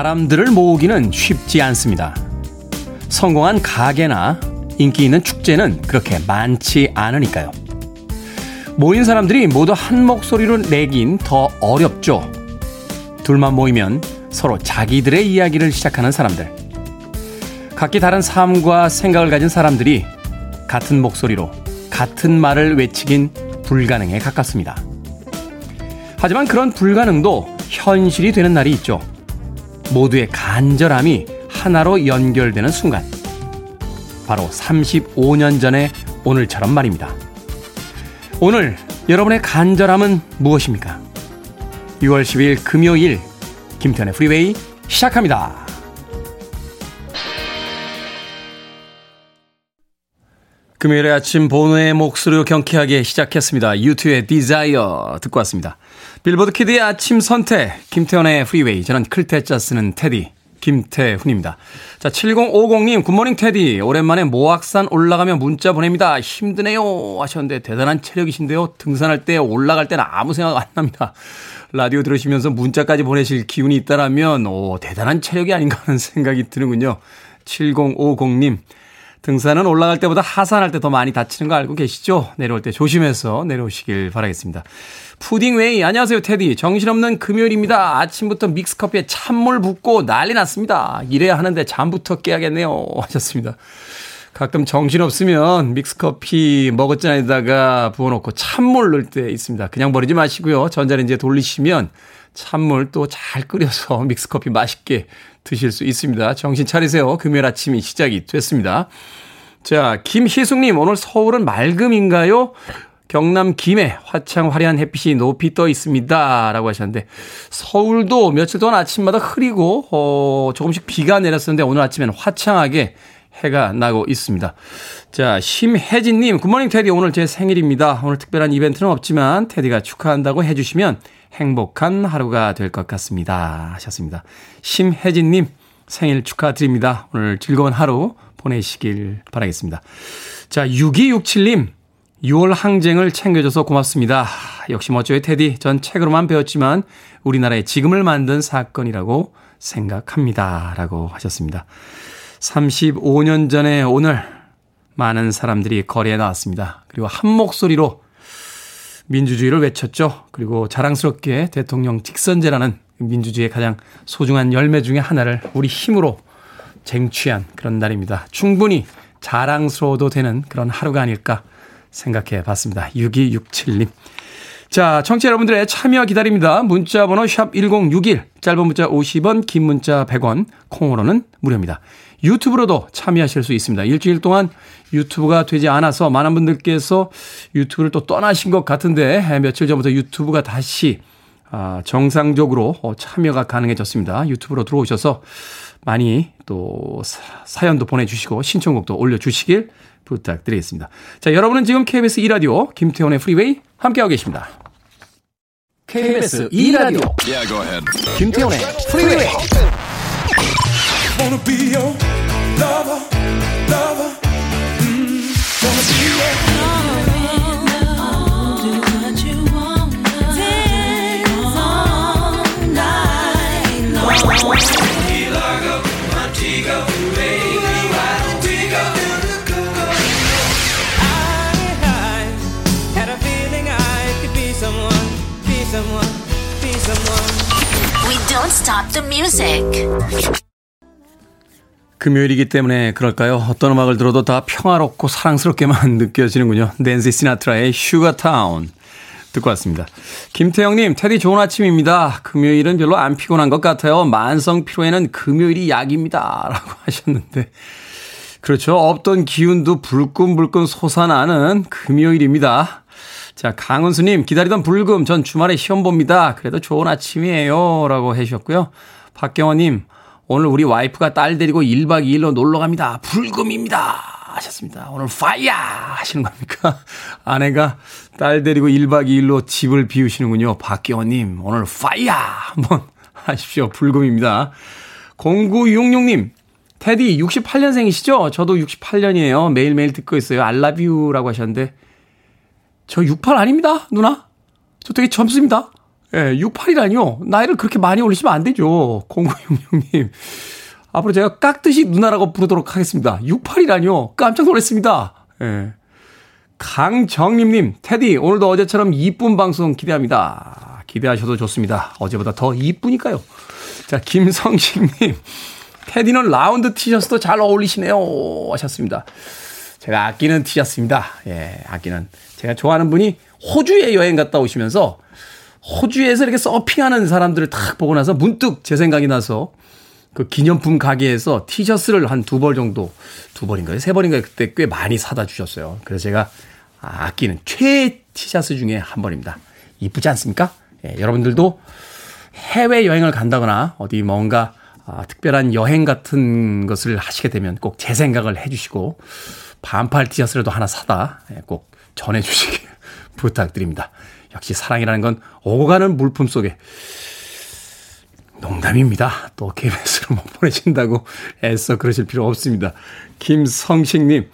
사람들을 모으기는 쉽지 않습니다. 성공한 가게나 인기 있는 축제는 그렇게 많지 않으니까요. 모인 사람들이 모두 한 목소리로 내긴 더 어렵죠. 둘만 모이면 서로 자기들의 이야기를 시작하는 사람들. 각기 다른 삶과 생각을 가진 사람들이 같은 목소리로 같은 말을 외치긴 불가능에 가깝습니다. 하지만 그런 불가능도 현실이 되는 날이 있죠. 모두의 간절함이 하나로 연결되는 순간. 바로 35년 전의 오늘처럼 말입니다. 오늘 여러분의 간절함은 무엇입니까? 6월 10일 금요일 김태훈의 프리웨이 시작합니다. 금요일의 아침 보노의 목소리로 경쾌하게 시작했습니다. U2의 Desire 듣고 왔습니다. 빌보드 키드의 아침 선택 김태훈의 프리웨이 저는 클 태 자 쓰는 테디 김태훈입니다. 자 7050님 굿모닝 테디 오랜만에 모악산 올라가며 문자 보냅니다. 힘드네요 하셨는데 대단한 체력이신데요. 등산할 때 올라갈 때는 아무 생각 안 납니다. 라디오 들으시면서 문자까지 보내실 기운이 있다라면 오 대단한 체력이 아닌가 하는 생각이 드는군요. 7050님 등산은 올라갈 때보다 하산할 때 더 많이 다치는 거 알고 계시죠? 내려올 때 조심해서 내려오시길 바라겠습니다. 푸딩웨이, 안녕하세요, 테디. 정신없는 금요일입니다. 아침부터 믹스커피에 찬물 붓고 난리 났습니다. 이래야 하는데 잠부터 깨야겠네요. 하셨습니다. 가끔 정신없으면 믹스커피 머그잔에다가 부어놓고 찬물 넣을 때 있습니다. 그냥 버리지 마시고요. 전자레인지에 돌리시면 찬물 또 잘 끓여서 믹스커피 맛있게 드실 수 있습니다. 정신 차리세요. 금요일 아침이 시작이 됐습니다. 자, 김희숙님, 오늘 서울은 맑음인가요? 경남 김해 화창 화려한 햇빛이 높이 떠 있습니다. 라고 하셨는데, 서울도 며칠 동안 아침마다 흐리고, 어, 조금씩 비가 내렸었는데, 오늘 아침에는 화창하게 해가 나고 있습니다. 자, 심혜진님, 굿모닝 테디. 오늘 제 생일입니다. 오늘 특별한 이벤트는 없지만, 테디가 축하한다고 해주시면 행복한 하루가 될 것 같습니다. 하셨습니다. 심혜진님, 생일 축하드립니다. 오늘 즐거운 하루 보내시길 바라겠습니다. 자, 6267님, 6월 항쟁을 챙겨줘서 고맙습니다. 역시 멋져요, 테디. 전 책으로만 배웠지만 우리나라의 지금을 만든 사건이라고 생각합니다. 라고 하셨습니다. 35년 전에 오늘 많은 사람들이 거리에 나왔습니다. 그리고 한 목소리로 민주주의를 외쳤죠. 그리고 자랑스럽게 대통령 직선제라는 민주주의의 가장 소중한 열매 중의 하나를 우리 힘으로 쟁취한 그런 날입니다. 충분히 자랑스러워도 되는 그런 하루가 아닐까 생각해 봤습니다. 6267님. 자, 청취자 여러분들의 참여 기다립니다. 문자 번호 샵 1061, 짧은 문자 50원, 긴 문자 100원, 콩으로는 무료입니다. 유튜브로도 참여하실 수 있습니다. 일주일 동안 유튜브가 되지 않아서 많은 분들께서 유튜브를 또 떠나신 것 같은데 며칠 전부터 유튜브가 다시 아, 정상적으로 참여가 가능해졌습니다. 유튜브로 들어오셔서 많이 또 사연도 보내주시고 신청곡도 올려주시길 부탁드리겠습니다. 자, 여러분은 지금 KBS 2라디오 김태훈의 프리웨이 함께하고 계십니다. KBS 2라디오 yeah, 김태훈의 프리웨이 wanna be your lover, lover. Mm, wanna be your lover. All night long. I had a feeling I could be someone, be someone, be someone. We don't stop the music. 금요일이기 때문에 그럴까요? 어떤 음악을 들어도 다 평화롭고 사랑스럽게만 느껴지는군요. 낸시 시나트라의 슈가타운 듣고 왔습니다. 김태영님, 테디 좋은 아침입니다. 금요일은 별로 안 피곤한 것 같아요. 만성 피로에는 금요일이 약입니다. 라고 하셨는데. 그렇죠. 없던 기운도 불끈불끈 솟아나는 금요일입니다. 자, 강은수님, 기다리던 불금, 전 주말에 시험 봅니다. 그래도 좋은 아침이에요. 라고 해주셨고요. 박경원님, 오늘 우리 와이프가 딸 데리고 1박 2일로 놀러 갑니다. 불금입니다. 하셨습니다. 오늘 파이야! 하시는 겁니까? 아내가 딸 데리고 1박 2일로 집을 비우시는군요. 박기원님, 오늘 파이야! 한번 하십시오. 불금입니다. 0966님, 테디 68년생이시죠? 저도 68년이에요. 매일매일 듣고 있어요. 알라뷰라고 하셨는데, 저 68 아닙니다, 누나? 저 되게 젊습니다. 예, 68이라니요. 나이를 그렇게 많이 올리시면 안 되죠. 0966님. 앞으로 제가 깍듯이 누나라고 부르도록 하겠습니다. 68이라니요. 깜짝 놀랐습니다. 예. 강정림님, 테디, 오늘도 어제처럼 이쁜 방송 기대합니다. 기대하셔도 좋습니다. 어제보다 더 이쁘니까요. 자, 김성식님, 테디는 라운드 티셔츠도 잘 어울리시네요. 하셨습니다. 제가 아끼는 티셔츠입니다. 예, 아끼는. 제가 좋아하는 분이 호주에 여행 갔다 오시면서 호주에서 이렇게 서핑하는 사람들을 탁 보고 나서 문득 제 생각이 나서 그 기념품 가게에서 티셔츠를 한 두 벌 정도, 두 벌인가요? 세 벌인가요? 그때 꽤 많이 사다 주셨어요. 그래서 제가 아끼는 최애 티셔츠 중에 한 벌입니다. 이쁘지 않습니까? 예, 여러분들도 해외 여행을 간다거나 어디 뭔가 아, 특별한 여행 같은 것을 하시게 되면 꼭 제 생각을 해주시고 반팔 티셔츠라도 하나 사다 예, 꼭 전해주시길 부탁드립니다. 역시 사랑이라는 건 오고 가는 물품 속에 농담입니다. 또 KBS로 못 보내신다고 애써 그러실 필요 없습니다. 김성식님.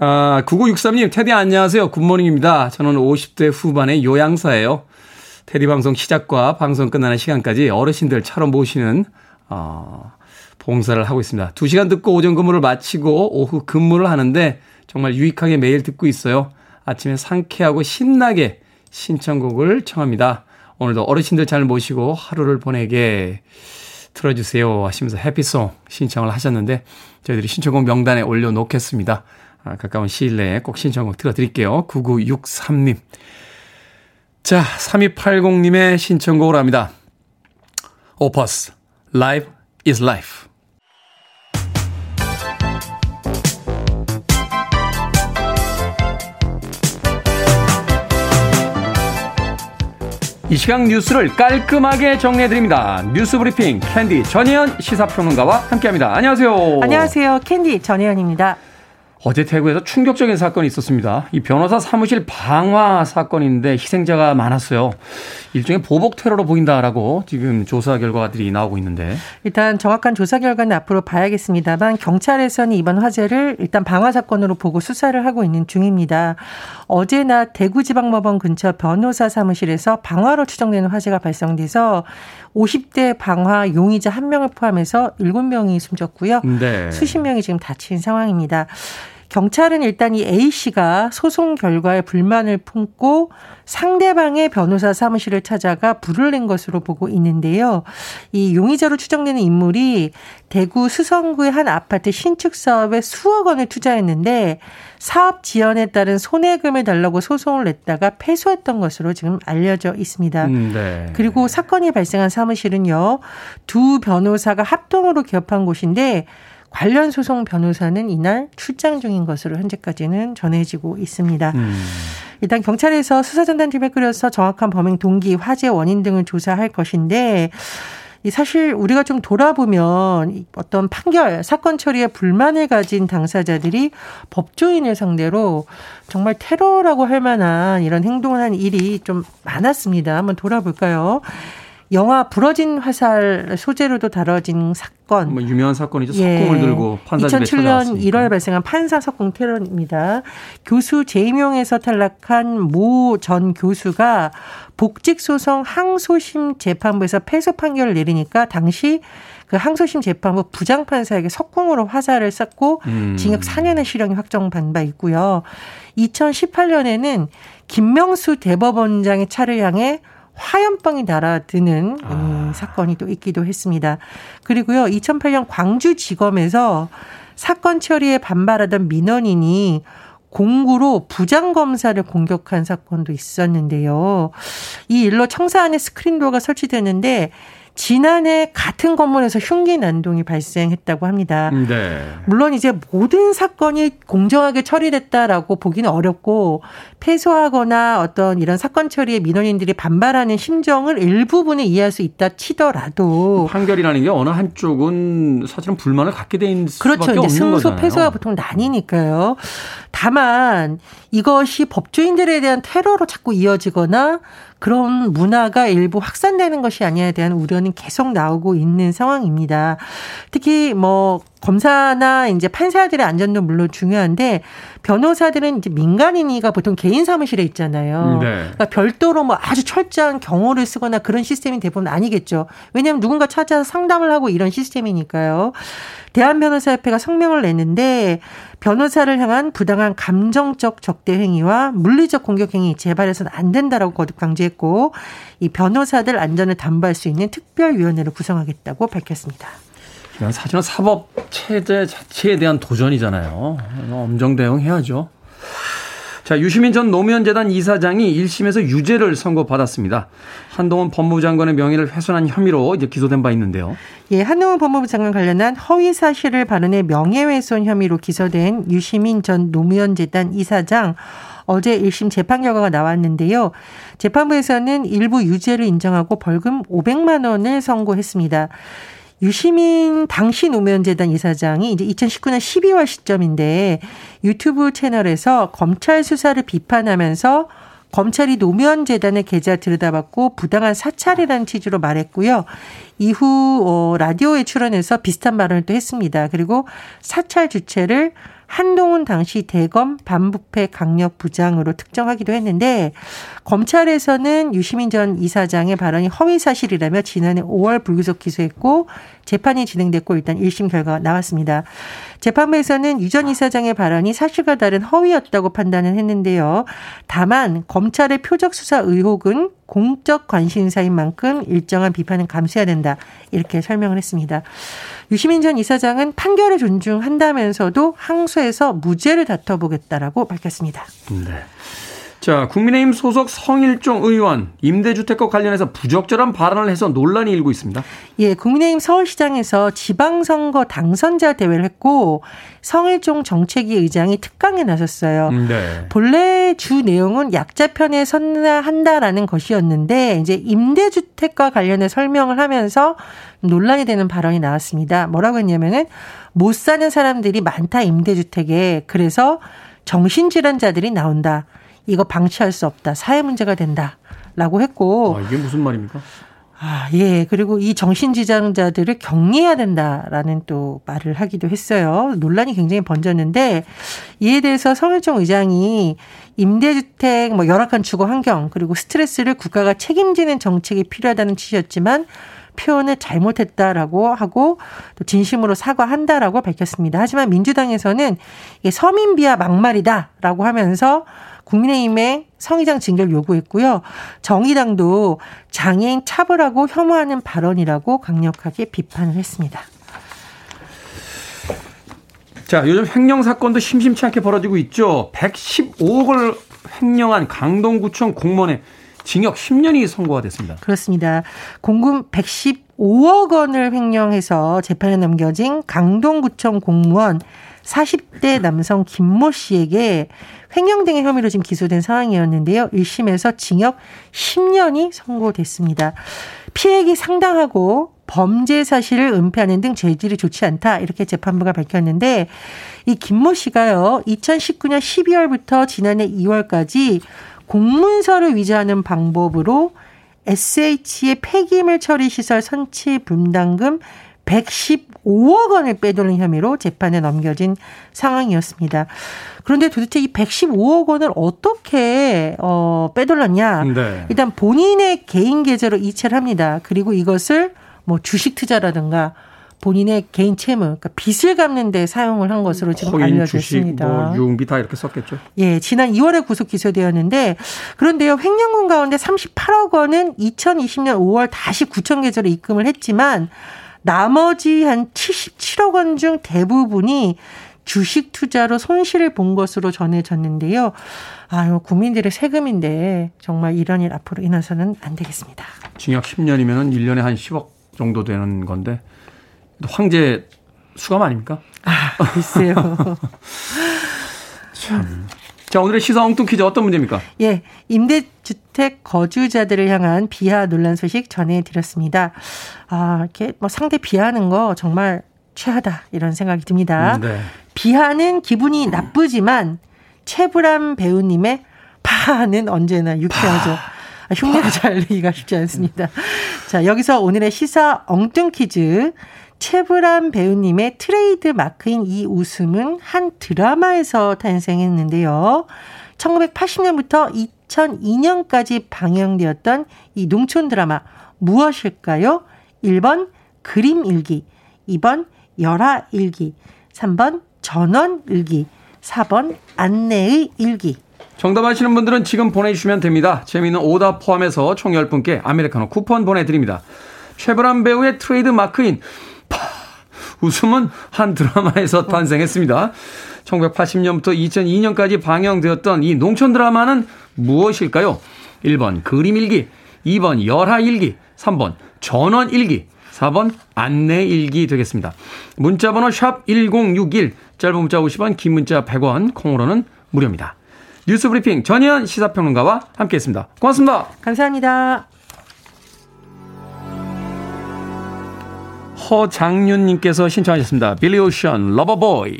아, 9963님, 테디 안녕하세요. Good morning입니다. 저는 50대 후반의 요양사예요. 테디 방송 시작과 방송 끝나는 시간까지 어르신들 차로 모시는, 어, 봉사를 하고 있습니다. 2시간 듣고 오전 근무를 마치고 오후 근무를 하는데 정말 유익하게 매일 듣고 있어요. 아침에 상쾌하고 신나게 신청곡을 청합니다. 오늘도 어르신들 잘 모시고 하루를 보내게 틀어주세요 하시면서 해피송 신청을 하셨는데 저희들이 신청곡 명단에 올려놓겠습니다. 아, 가까운 시일 내에 꼭 신청곡 틀어드릴게요. 9963님. 자, 3280님의 신청곡으로 합니다. 오퍼스, Life is Life. 이 시각 뉴스를 깔끔하게 정리해드립니다. 뉴스 브리핑 캔디 전예현 시사평론가와 함께합니다. 안녕하세요. 안녕하세요. 캔디 전예현입니다. 어제 대구에서 충격적인 사건이 있었습니다. 이 변호사 사무실 방화 사건인데 희생자가 많았어요. 일종의 보복 테러로 보인다라고 지금 조사 결과들이 나오고 있는데 일단 정확한 조사 결과는 앞으로 봐야겠습니다만 경찰에서는 이번 화재를 일단 방화 사건으로 보고 수사를 하고 있는 중입니다. 어제 낮 대구지방법원 근처 변호사 사무실에서 방화로 추정되는 화재가 발생돼서 50대 방화 용의자 한 명을 포함해서 7명이 숨졌고요. 네. 수십 명이 지금 다친 상황입니다. 경찰은 일단 이 A 씨가 소송 결과에 불만을 품고 상대방의 변호사 사무실을 찾아가 불을 낸 것으로 보고 있는데요. 이 용의자로 추정되는 인물이 대구 수성구의 한 아파트 신축 사업에 수억 원을 투자했는데 사업 지연에 따른 손해금을 달라고 소송을 냈다가 패소했던 것으로 지금 알려져 있습니다. 음, 네. 그리고 사건이 발생한 사무실은요. 두 변호사가 합동으로 개업한 곳인데 관련 소송 변호사는 이날 출장 중인 것으로 현재까지는 전해지고 있습니다. 음. 일단 경찰에서 수사전단팀을 꾸려서 정확한 범행 동기, 화재 원인 등을 조사할 것인데 사실 우리가 좀 돌아보면 어떤 판결, 사건 처리에 불만을 가진 당사자들이 법조인을 상대로 정말 테러라고 할 만한 이런 행동을 한 일이 좀 많았습니다. 한번 돌아볼까요? 영화 부러진 화살 소재로도 다뤄진 사건. 뭐 유명한 사건이죠. 석공을 예. 들고 판사 집에 2007년 1월 발생한 판사 석공 테러입니다. 교수 재임용에서 탈락한 모 전 교수가 복직 소송 항소심 재판부에서 패소 판결을 내리니까 당시 그 항소심 재판부 부장 판사에게 석궁으로 화살을 쐈고 음. 징역 4년의 실형이 확정받은 바 있고요. 2018년에는 김명수 대법원장의 차를 향해 화염병이 날아드는 아. 음, 사건이 또 있기도 했습니다. 그리고요, 2008년 광주지검에서 사건 처리에 반발하던 민원인이 공구로 부장검사를 공격한 사건도 있었는데요. 이 일로 청사 안에 스크린도어가 설치됐는데 지난해 같은 건물에서 흉기 난동이 발생했다고 합니다. 네. 물론 이제 모든 사건이 공정하게 처리됐다라고 보기는 어렵고 패소하거나 어떤 이런 사건 처리에 민원인들이 반발하는 심정을 일부분에 이해할 수 있다 치더라도 판결이라는 게 어느 한쪽은 사실은 불만을 갖게 돼 있는 그렇죠. 수밖에 없는 승소 거잖아요. 패소가 보통 나뉘니까요. 다만 이것이 법조인들에 대한 테러로 자꾸 이어지거나 그런 문화가 일부 확산되는 것이 아니냐에 대한 우려는 계속 나오고 있는 상황입니다. 특히 뭐 검사나 이제 판사들의 안전도 물론 중요한데 변호사들은 이제 민간인이가 보통 개인 사무실에 있잖아요. 네. 그러니까 별도로 뭐 아주 철저한 경호를 쓰거나 그런 시스템이 대부분 아니겠죠. 왜냐하면 누군가 찾아서 상담을 하고 이런 시스템이니까요. 대한변호사협회가 성명을 냈는데 변호사를 향한 부당한 감정적 적대 행위와 물리적 공격 행위 재발해서는 안 된다라고 거듭 강조했고 이 변호사들 안전을 담보할 수 있는 특별위원회를 구성하겠다고 밝혔습니다. 사실은 사법 체제 자체에 대한 도전이잖아요. 엄정 대응해야죠. 자, 유시민 전 노무현재단 이사장이 1심에서 유죄를 선고받았습니다. 한동훈 법무부 장관의 명예를 훼손한 혐의로 이제 기소된 바 있는데요. 예, 한동훈 법무부 장관 관련한 허위 사실을 발언해 명예훼손 혐의로 기소된 유시민 전 노무현재단 이사장 어제 1심 재판 결과가 나왔는데요. 재판부에서는 일부 유죄를 인정하고 벌금 500만 원을 선고했습니다. 유시민 당시 노무현재단 이사장이 이제 2019년 12월 시점인데 유튜브 채널에서 검찰 수사를 비판하면서 검찰이 노무현 재단의 계좌 들여다봤고 부당한 사찰이라는 취지로 말했고요. 이후 어, 라디오에 출연해서 비슷한 발언을 또 했습니다. 그리고 사찰 주체를 한동훈 당시 대검 반부패 강력 부장으로 특정하기도 했는데 검찰에서는 유시민 전 이사장의 발언이 허위 사실이라며 지난해 5월 불구속 기소했고 재판이 진행됐고 일단 1심 결과가 나왔습니다. 재판부에서는 유 전 이사장의 발언이 사실과 다른 허위였다고 판단을 했는데요. 다만 검찰의 표적 수사 의혹은 공적 관심사인 만큼 일정한 비판은 감수해야 된다. 이렇게 설명을 했습니다. 유시민 전 이사장은 판결을 존중한다면서도 항소해서 무죄를 다퉈보겠다라고 밝혔습니다. 네. 자, 국민의힘 소속 성일종 의원 임대주택과 관련해서 부적절한 발언을 해서 논란이 일고 있습니다. 예, 국민의힘 서울시장에서 지방선거 당선자 대회를 했고 성일종 정책위 의장이 특강에 나섰어요. 음, 네. 본래 주 내용은 약자 편에 선나 한다라는 것이었는데 이제 임대주택과 관련해 설명을 하면서 논란이 되는 발언이 나왔습니다. 뭐라고 했냐면은 못 사는 사람들이 많다 임대주택에 그래서 정신질환자들이 나온다. 이거 방치할 수 없다. 사회 문제가 된다. 라고 했고. 아, 이게 무슨 말입니까? 아, 예. 그리고 이 정신지장자들을 격리해야 된다라는 또 말을 하기도 했어요. 논란이 굉장히 번졌는데 이에 대해서 성일종 의장이 임대주택, 뭐 열악한 주거 환경, 그리고 스트레스를 국가가 책임지는 정책이 필요하다는 취지였지만 표현을 잘못했다라고 하고 또 진심으로 사과한다라고 밝혔습니다. 하지만 민주당에서는 이게 서민 비하 막말이다라고 하면서 국민의힘의 성의장 징계를 요구했고요. 정의당도 장애인 차별하고 혐오하는 발언이라고 강력하게 비판을 했습니다. 자, 요즘 횡령 사건도 심심치 않게 벌어지고 있죠. 115억을 횡령한 강동구청 공무원의 징역 10년이 선고가 됐습니다. 그렇습니다. 공금 115억 원을 횡령해서 재판에 넘겨진 강동구청 공무원 40대 남성 김모 씨에게 횡령 등의 혐의로 지금 기소된 상황이었는데요. 1심에서 징역 10년이 선고됐습니다. 피해액이 상당하고 범죄 사실을 은폐하는 등 죄질이 좋지 않다. 이렇게 재판부가 밝혔는데 이 김모 씨가요. 2019년 12월부터 지난해 2월까지 공문서를 위조하는 방법으로 SH의 폐기물 처리 시설 선치 분담금 115억 원을 빼돌린 혐의로 재판에 넘겨진 상황이었습니다. 그런데 도대체 이 115억 원을 어떻게 어 빼돌렸냐? 네. 일단 본인의 개인 계좌로 이체를 합니다. 그리고 이것을 뭐 주식 투자라든가 본인의 개인 채무, 그러니까 빚을 갚는 데 사용을 한 것으로 지금 알려졌습니다. 뭐 유흥비 다 이렇게 썼겠죠. 예, 지난 2월에 구속 기소되었는데 그런데요, 횡령금 가운데 38억 원은 2020년 5월 다시 구청 계좌로 입금을 했지만 나머지 한 77억 원 중 대부분이 주식 투자로 손실을 본 것으로 전해졌는데요. 아유, 국민들의 세금인데 정말 이런 일 앞으로 인해서는 안 되겠습니다. 징역 10년이면 1년에 한 10억 정도 되는 건데 황제 수감 아닙니까? 아, 글쎄요. 참. 자, 오늘의 시사 엉뚱 퀴즈 어떤 문제입니까? 예. 임대주택 거주자들을 향한 비하 논란 소식 전해드렸습니다. 아, 이렇게 뭐 상대 비하하는 거 정말 최하다 이런 생각이 듭니다. 음, 네. 비하는 기분이 나쁘지만 최불암 배우님의 파는 언제나 유쾌하죠. 아, 흉내를 잘 내기가 쉽지 않습니다. 자, 여기서 오늘의 시사 엉뚱 퀴즈. 최불암 배우님의 트레이드 마크인 이 웃음은 한 드라마에서 탄생했는데요. 1980년부터 2002년까지 방영되었던 이 농촌 드라마 무엇일까요? 1번 그림 일기, 2번 열하일기, 3번 전원 일기, 4번 안네의 일기. 정답 아시는 분들은 지금 보내주시면 됩니다. 재미있는 오답 포함해서 총 10분께 아메리카노 쿠폰 보내드립니다. 최불암 배우의 트레이드 마크인 파, 웃음은 한 드라마에서 탄생했습니다. 1980년부터 2002년까지 방영되었던 이 농촌 드라마는 무엇일까요? 1번 그림일기, 2번 열하일기, 3번 전원일기, 4번 안네 일기 되겠습니다. 문자번호 샵 1061, 짧은 문자 50원, 긴 문자 100원, 콩으로는 무료입니다. 뉴스 브리핑 전예현 시사평론가와 함께했습니다. 고맙습니다. 감사합니다. 허장윤님께서 신청하셨습니다. 빌리 오션 러버보이.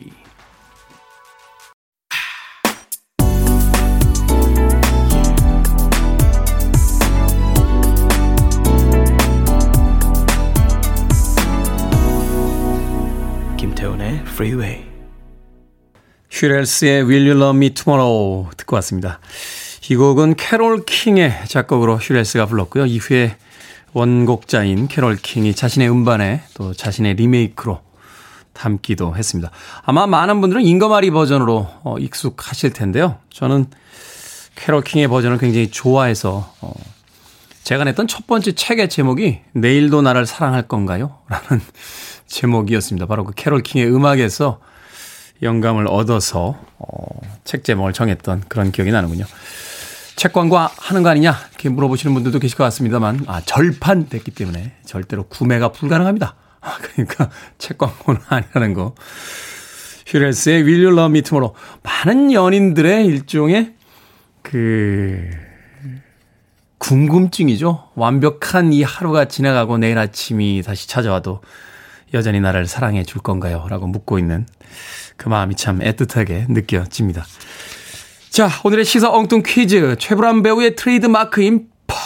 김태훈의 프리웨이 슈렐스의 Will You Love Me Tomorrow 듣고 왔습니다. 이 곡은 캐롤 킹의 작곡으로 슈렐스가 불렀고요. 이후에 원곡자인 캐롤 킹이 자신의 음반에 또 자신의 리메이크로 담기도 했습니다. 아마 많은 분들은 잉거마리 버전으로 어, 익숙하실 텐데요. 저는 캐롤 킹의 버전을 굉장히 좋아해서 어, 제가 냈던 첫 번째 책의 제목이 내일도 나를 사랑할 건가요? 라는 제목이었습니다. 바로 그 캐롤 킹의 음악에서 영감을 얻어서 어, 책 제목을 정했던 그런 기억이 나는군요. 책 광고하는 거 아니냐 이렇게 물어보시는 분들도 계실 것 같습니다만 아 절판 됐기 때문에 절대로 구매가 불가능합니다. 아, 그러니까 책 광고는 아니라는 거. 슈레스의 Will You Love Me Tomorrow 많은 연인들의 일종의 그 궁금증이죠. 완벽한 이 하루가 지나가고 내일 아침이 다시 찾아와도 여전히 나를 사랑해 줄 건가요? 라고 묻고 있는 그 마음이 참 애틋하게 느껴집니다. 자, 오늘의 시사 엉뚱 퀴즈. 최불암 배우의 트레이드 마크인 파.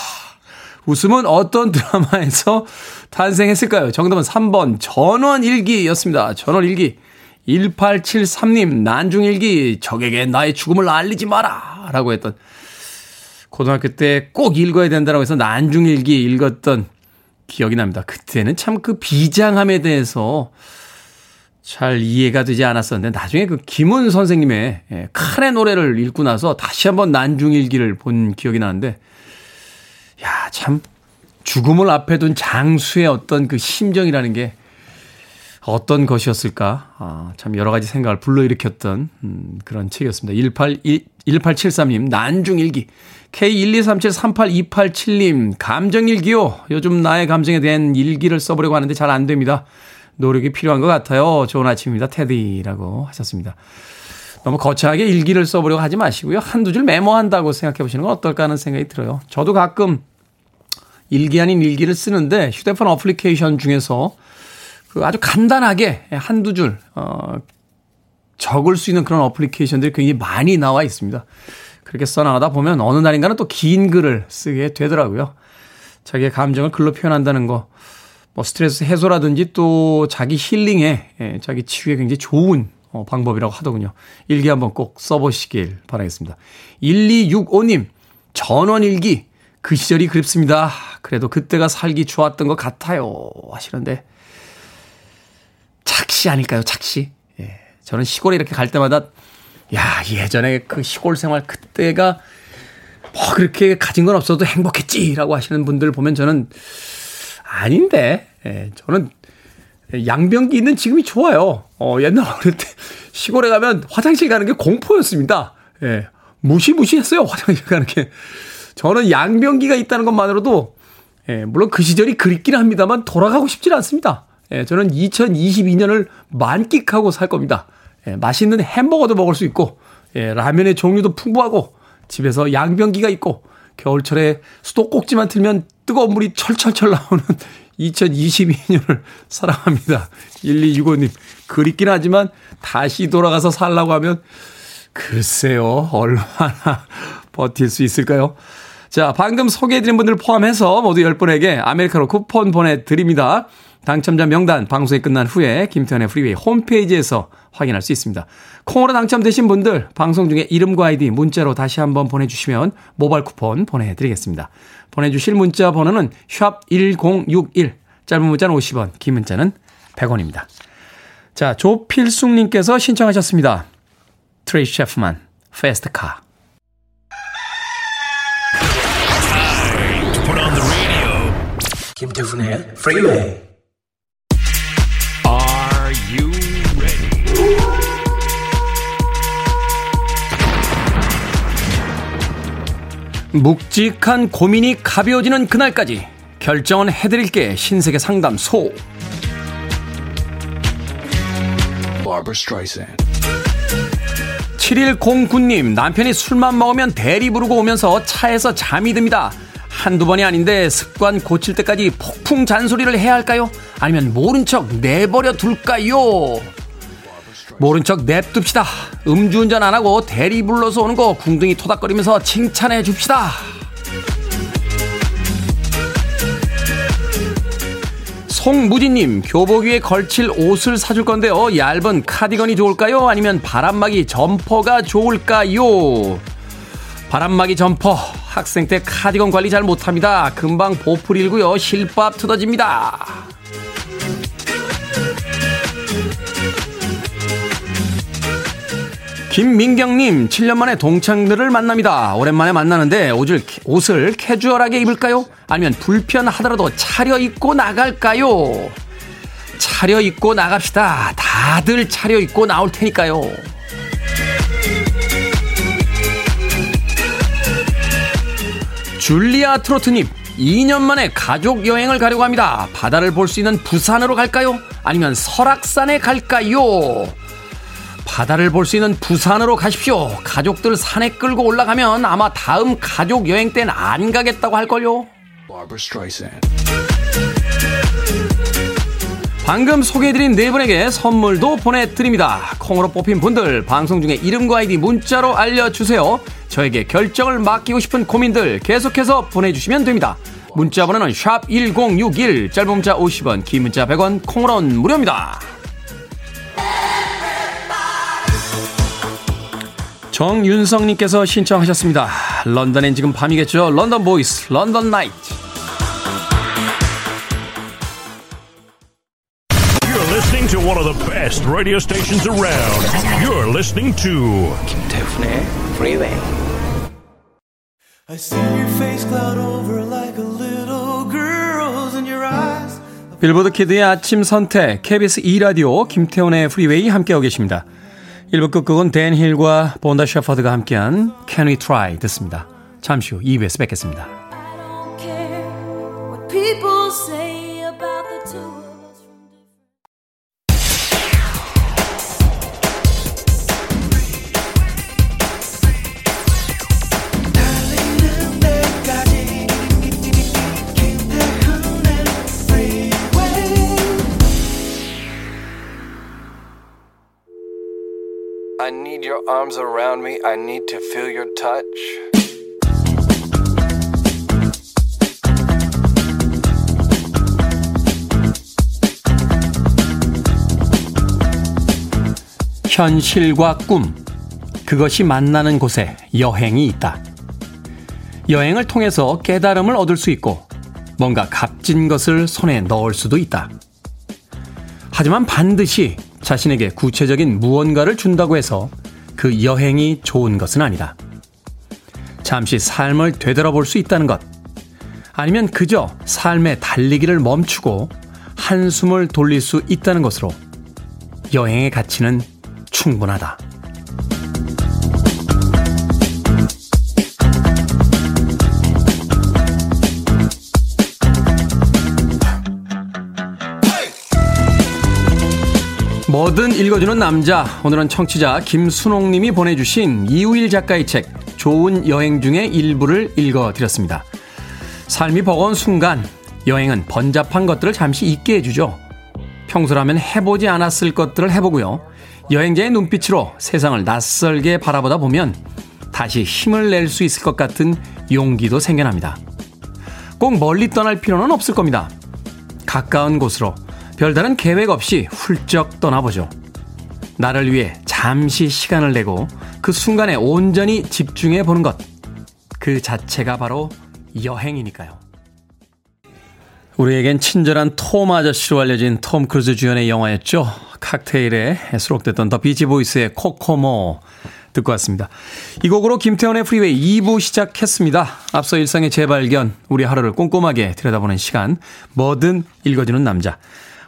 웃음은 어떤 드라마에서 탄생했을까요? 정답은 3번 전원일기였습니다. 전원일기. 1873님, 난중일기, 적에게 나의 죽음을 알리지 마라. 라고 했던, 고등학교 때 꼭 읽어야 된다고 해서 난중일기 읽었던 기억이 납니다. 그때는 참 그 비장함에 대해서 잘 이해가 되지 않았었는데 나중에 그 김은 선생님의 예, 칼의 노래를 읽고 나서 다시 한번 난중일기를 본 기억이 나는데 야, 참 죽음을 앞에 둔 장수의 어떤 그 심정이라는 게 어떤 것이었을까? 아, 참 여러 가지 생각을 불러일으켰던 음, 그런 책이었습니다. 18, 1873님, 난중일기. K123738287님, 감정일기요. 요즘 나의 감정에 대한 일기를 써보려고 하는데 잘 안 됩니다. 노력이 필요한 것 같아요. 좋은 아침입니다. 테디라고 하셨습니다. 너무 거창하게 일기를 써보려고 하지 마시고요. 한두 줄 메모한다고 생각해 보시는 건 어떨까 하는 생각이 들어요. 저도 가끔 일기 아닌 일기를 쓰는데 휴대폰 어플리케이션 중에서 그 아주 간단하게 한두 줄, 어, 적을 수 있는 그런 어플리케이션들이 굉장히 많이 나와 있습니다. 그렇게 써나가다 보면 어느 날인가는 또 긴 글을 쓰게 되더라고요. 자기의 감정을 글로 표현한다는 거, 뭐 스트레스 해소라든지 또 자기 힐링에, 예, 자기 치유에 굉장히 좋은 어, 방법이라고 하더군요. 일기 한번 꼭 써보시길 바라겠습니다. 1265님, 전원일기. 그 시절이 그립습니다. 그래도 그때가 살기 좋았던 것 같아요. 하시는데, 착시 아닐까요? 착시. 예. 저는 시골에 이렇게 갈 때마다, 야, 예전에 그 시골 생활 그때가 뭐 그렇게 가진 건 없어도 행복했지라고 하시는 분들 보면 저는 아닌데, 예, 저는 양변기 있는 지금이 좋아요. 어, 옛날 어릴 때 시골에 가면 화장실 가는 게 공포였습니다. 예, 무시무시했어요. 화장실 가는 게. 저는 양변기가 있다는 것만으로도, 예, 물론 그 시절이 그립긴 합니다만 돌아가고 싶지는 않습니다. 예, 저는 2022년을 만끽하고 살 겁니다. 예, 맛있는 햄버거도 먹을 수 있고, 예, 라면의 종류도 풍부하고, 집에서 양변기가 있고, 겨울철에 수도꼭지만 틀면 뜨거운 물이 철철철 나오는 2022년을 사랑합니다. 1265님. 그립긴 하지만 다시 돌아가서 살라고 하면 글쎄요. 얼마나 버틸 수 있을까요? 자, 방금 소개해드린 분들 포함해서 모두 10분에게 아메리카노 쿠폰 보내드립니다. 당첨자 명단 방송이 끝난 후에 김태훈의 프리웨이 홈페이지에서 확인할 수 있습니다. 콩으로 당첨되신 분들 방송 중에 이름과 아이디 문자로 다시 한번 보내주시면 모바일 쿠폰 보내드리겠습니다. 보내주실 문자 번호는 샵 1061 짧은 문자는 50원 긴 문자는 100원입니다. 자 조필숙님께서 신청하셨습니다. 트레이시 채프먼 Fast Car 김태훈의 프리웨이 묵직한 고민이 가벼워지는 그날까지 결정은 해드릴게 신세계 상담소 7109님 남편이 술만 먹으면 대리 부르고 오면서 차에서 잠이 듭니다 한두 번이 아닌데 습관 고칠 때까지 폭풍 잔소리를 해야 할까요? 아니면 모른 척 내버려 둘까요? 모른 척 냅둡시다. 음주운전 안 하고 대리 불러서 오는 거 궁둥이 토닥거리면서 칭찬해 줍시다. 송무진님, 교복 위에 걸칠 옷을 사줄 건데요. 얇은 카디건이 좋을까요? 아니면 바람막이 점퍼가 좋을까요? 바람막이 점퍼. 학생 때 카디건 관리 잘 못합니다. 금방 보풀 일고요. 실밥 뜯어집니다. 김민경님, 7년 만에 동창들을 만납니다. 오랜만에 만나는데 옷을, 옷을 캐주얼하게 입을까요? 아니면 불편하더라도 차려입고 나갈까요? 차려입고 나갑시다. 다들 차려입고 나올 테니까요. 줄리아 트로트님, 2년 만에 가족 여행을 가려고 합니다. 바다를 볼 수 있는 부산으로 갈까요? 아니면 설악산에 갈까요? 바다를 볼 수 있는 부산으로 가십시오. 가족들 산에 끌고 올라가면 아마 다음 가족 여행 땐 안 가겠다고 할걸요. 방금 소개해드린 네 분에게 선물도 보내드립니다. 콩으로 뽑힌 분들 방송 중에 이름과 아이디 문자로 알려주세요. 저에게 결정을 맡기고 싶은 고민들 계속해서 보내주시면 됩니다. 문자 번호는 샵 1061 짧은 문자 50원 긴 문자 100원 콩으로는 무료입니다. 정윤성님께서 신청하셨습니다. 런던엔 지금 밤이겠죠. 런던 보이스, London Nights. You're listening to one of the best radio stations around. You're listening to 김태훈의 프리웨이 I see your face cloud over like a little girl's in your eyes. 빌보드 키드의 아침 선택, KBS 2 라디오, 김태훈의 프리웨이 함께하고 계십니다. 1부 끝곡은 댄 힐과 본다 셰퍼드가 함께한 Can We Try 듣습니다. 잠시 후 2부에서 뵙겠습니다. 현실과 꿈, 그것이 만나는 곳에 여행이 있다. 여행을 통해서 깨달음을 얻을 수 있고 뭔가 값진 것을 손에 넣을 수도 있다. 하지만 반드시 자신에게 구체적인 무언가를 준다고 해서 그 여행이 좋은 것은 아니다. 잠시 삶을 되돌아볼 수 있다는 것. 아니면 그저 삶의 달리기를 멈추고 한숨을 돌릴 수 있다는 것으로 여행의 가치는 충분하다. 뭐든 읽어주는 남자. 오늘은 청취자 김순옥님이 보내주신 이우일 작가의 책 좋은 여행 중의 일부를 읽어드렸습니다. 삶이 버거운 순간 여행은 번잡한 것들을 잠시 잊게 해주죠. 평소라면 해보지 않았을 것들을 해보고요. 여행자의 눈빛으로 세상을 낯설게 바라보다 보면 다시 힘을 낼 수 있을 것 같은 용기도 생겨납니다. 꼭 멀리 떠날 필요는 없을 겁니다. 가까운 곳으로 별다른 계획 없이 훌쩍 떠나보죠. 나를 위해 잠시 시간을 내고 그 순간에 온전히 집중해 보는 것. 그 자체가 바로 여행이니까요. 우리에겐 친절한 톰 아저씨로 알려진 톰 크루즈 주연의 영화였죠. 칵테일에 수록됐던 더 비치보이스의 Kokomo 듣고 왔습니다. 이 곡으로 김태훈의 프리웨이 2부 시작했습니다. 앞서 일상의 재발견, 우리 하루를 꼼꼼하게 들여다보는 시간, 뭐든 읽어주는 남자.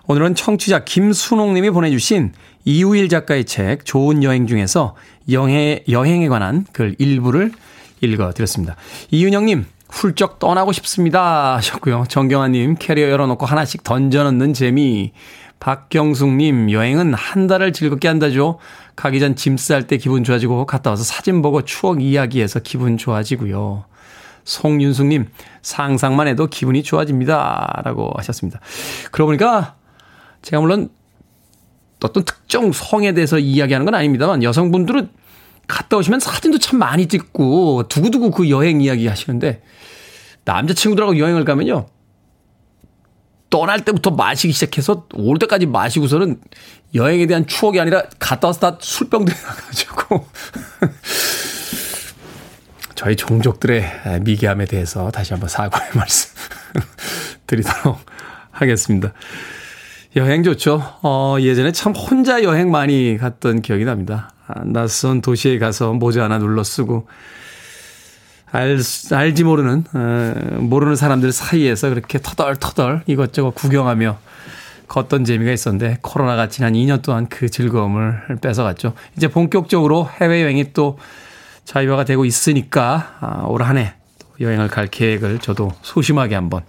오늘은 청취자 김순옥 님이 보내주신 이우일 작가의 책 좋은 여행 중에서 여행, 여행에 관한 글 일부를 읽어드렸습니다. 이윤영 님, 훌쩍 떠나고 싶습니다 하셨고요. 정경아 님, 캐리어 열어놓고 하나씩 던져넣는 재미. 박경숙 님, 여행은 한 달을 즐겁게 한다죠. 가기 전 짐 쌀 때 기분 좋아지고 갔다 와서 사진 보고 추억 이야기해서 기분 좋아지고요. 송윤숙 님, 상상만 해도 기분이 좋아집니다. 라고 하셨습니다. 그러고 보니까 제가 물론 어떤 특정 성에 대해서 이야기하는 건 아닙니다만 여성분들은 갔다 오시면 사진도 참 많이 찍고 두고두고 그 여행 이야기 하시는데 남자친구들하고 여행을 가면요. 떠날 때부터 마시기 시작해서 올 때까지 마시고서는 여행에 대한 추억이 아니라 갔다 와서 다 술병들이 나가지고 저희 종족들의 미개함에 대해서 다시 한번 사과의 말씀 드리도록 하겠습니다. 여행 좋죠. 어, 예전에 참 혼자 여행 많이 갔던 기억이 납니다. 아, 낯선 도시에 가서 모자 하나 눌러 쓰고 알, 알지 모르는 어, 모르는 사람들 사이에서 그렇게 터덜터덜 이것저것 구경하며 걷던 재미가 있었는데 코로나가 지난 2년 동안 그 즐거움을 뺏어갔죠. 이제 본격적으로 해외여행이 또 자유화가 되고 있으니까 아, 올 한 해 여행을 갈 계획을 저도 소심하게 한번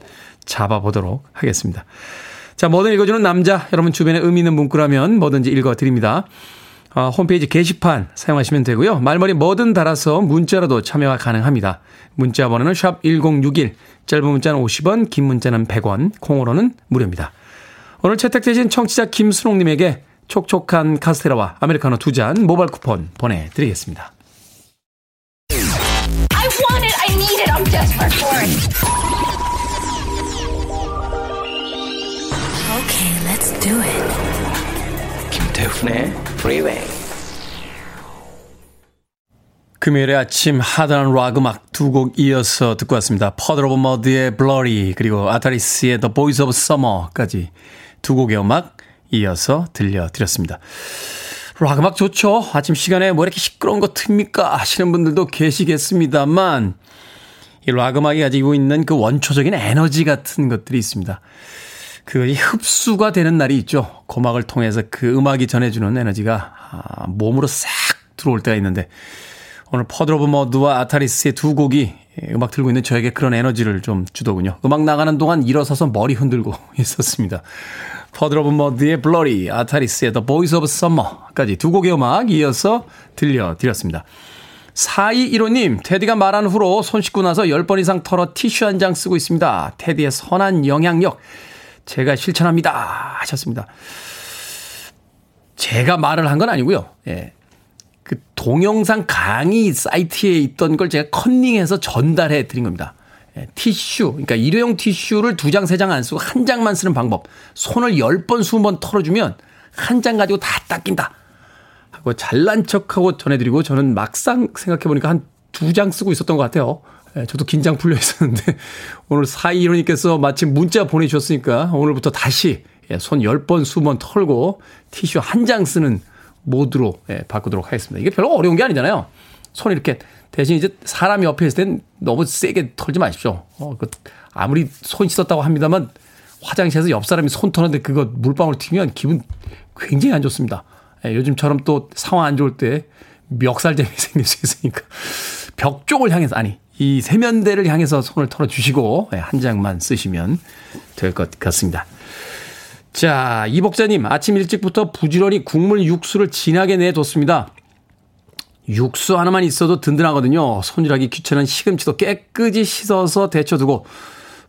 잡아보도록 하겠습니다. 자, 뭐든 읽어주는 남자. 여러분 주변에 의미 있는 문구라면 뭐든지 읽어드립니다. 어, 홈페이지 게시판 사용하시면 되고요. 말머리 뭐든 달아서 문자로도 참여가 가능합니다. 문자 번호는 샵 1061, 짧은 문자는 50원, 긴 문자는 100원, 콩으로는 무료입니다. 오늘 채택되신 청취자 김순옥님에게 촉촉한 카스테라와 아메리카노 두 잔 모바일 쿠폰 보내드리겠습니다. Do it. 김태훈의 Freeway. 금요일의 아침 화끈한 락 음악 두 곡 이어서 듣고 왔습니다. 퍼들 오브 머드의 Blurry 그리고 아타리스의 The Boys of Summer까지 두 곡의 음악 이어서 들려드렸습니다. 락 음악 좋죠? 아침 시간에 뭐 이렇게 시끄러운 거 틉니까? 하시는 분들도 계시겠습니다만 이 락 음악이 가지고 있는 그 원초적인 에너지 같은 것들이 있습니다. 그것이 흡수가 되는 날이 있죠. 고막을 통해서 그 음악이 전해주는 에너지가 아, 몸으로 싹 들어올 때가 있는데 오늘 Puddle of Mudd와 The Ataris의 두 곡이 음악 듣고 있는 저에게 그런 에너지를 좀 주더군요. 음악 나가는 동안 일어서서 머리 흔들고 있었습니다. Puddle of Mudd의 Blurry, Ataris의 The Boys of Summer까지 두 곡의 음악 이어서 들려드렸습니다. 4215님, 테디가 말한 후로 손 씻고 나서 10번 이상 털어 티슈 한 장 쓰고 있습니다. 테디의 선한 영향력, 제가 실천합니다. 하셨습니다. 제가 말을 한 건 아니고요. 예. 그 동영상 강의 사이트에 있던 걸 제가 컨닝해서 전달해 드린 겁니다. 예, 티슈, 그러니까 일회용 티슈를 두 장, 세 장 안 쓰고 한 장만 쓰는 방법. 손을 10번, 20번 털어주면 한 장 가지고 다 닦인다. 하고 잘난 척하고 전해드리고 저는 막상 생각해보니까 한 두 장 쓰고 있었던 것 같아요. 예, 저도 긴장 풀려 있었는데 오늘 4215님께서 마침 문자 보내주셨으니까 오늘부터 다시 예, 손 10번, 20번 털고 티슈 한 장 쓰는 모드로 예, 바꾸도록 하겠습니다. 이게 별로 어려운 게 아니잖아요. 손 이렇게 대신 이제 사람이 옆에 있을 땐 너무 세게 털지 마십시오. 어, 그 아무리 손 씻었다고 합니다만 화장실에서 옆 사람이 손 터는데 그거 물방울 튀면 기분 굉장히 안 좋습니다. 예, 요즘처럼 또 상황 안 좋을 때 멱살잼이 생길 수 있으니까 벽 쪽을 향해서 아니 이 세면대를 향해서 손을 털어 주시고 예, 한 장만 쓰시면 될 것 같습니다. 자, 이 복자님, 아침 일찍부터 부지런히 국물 육수를 진하게 내뒀습니다. 육수 하나만 있어도 든든하거든요. 손질하기 귀찮은 시금치도 깨끗이 씻어서 데쳐두고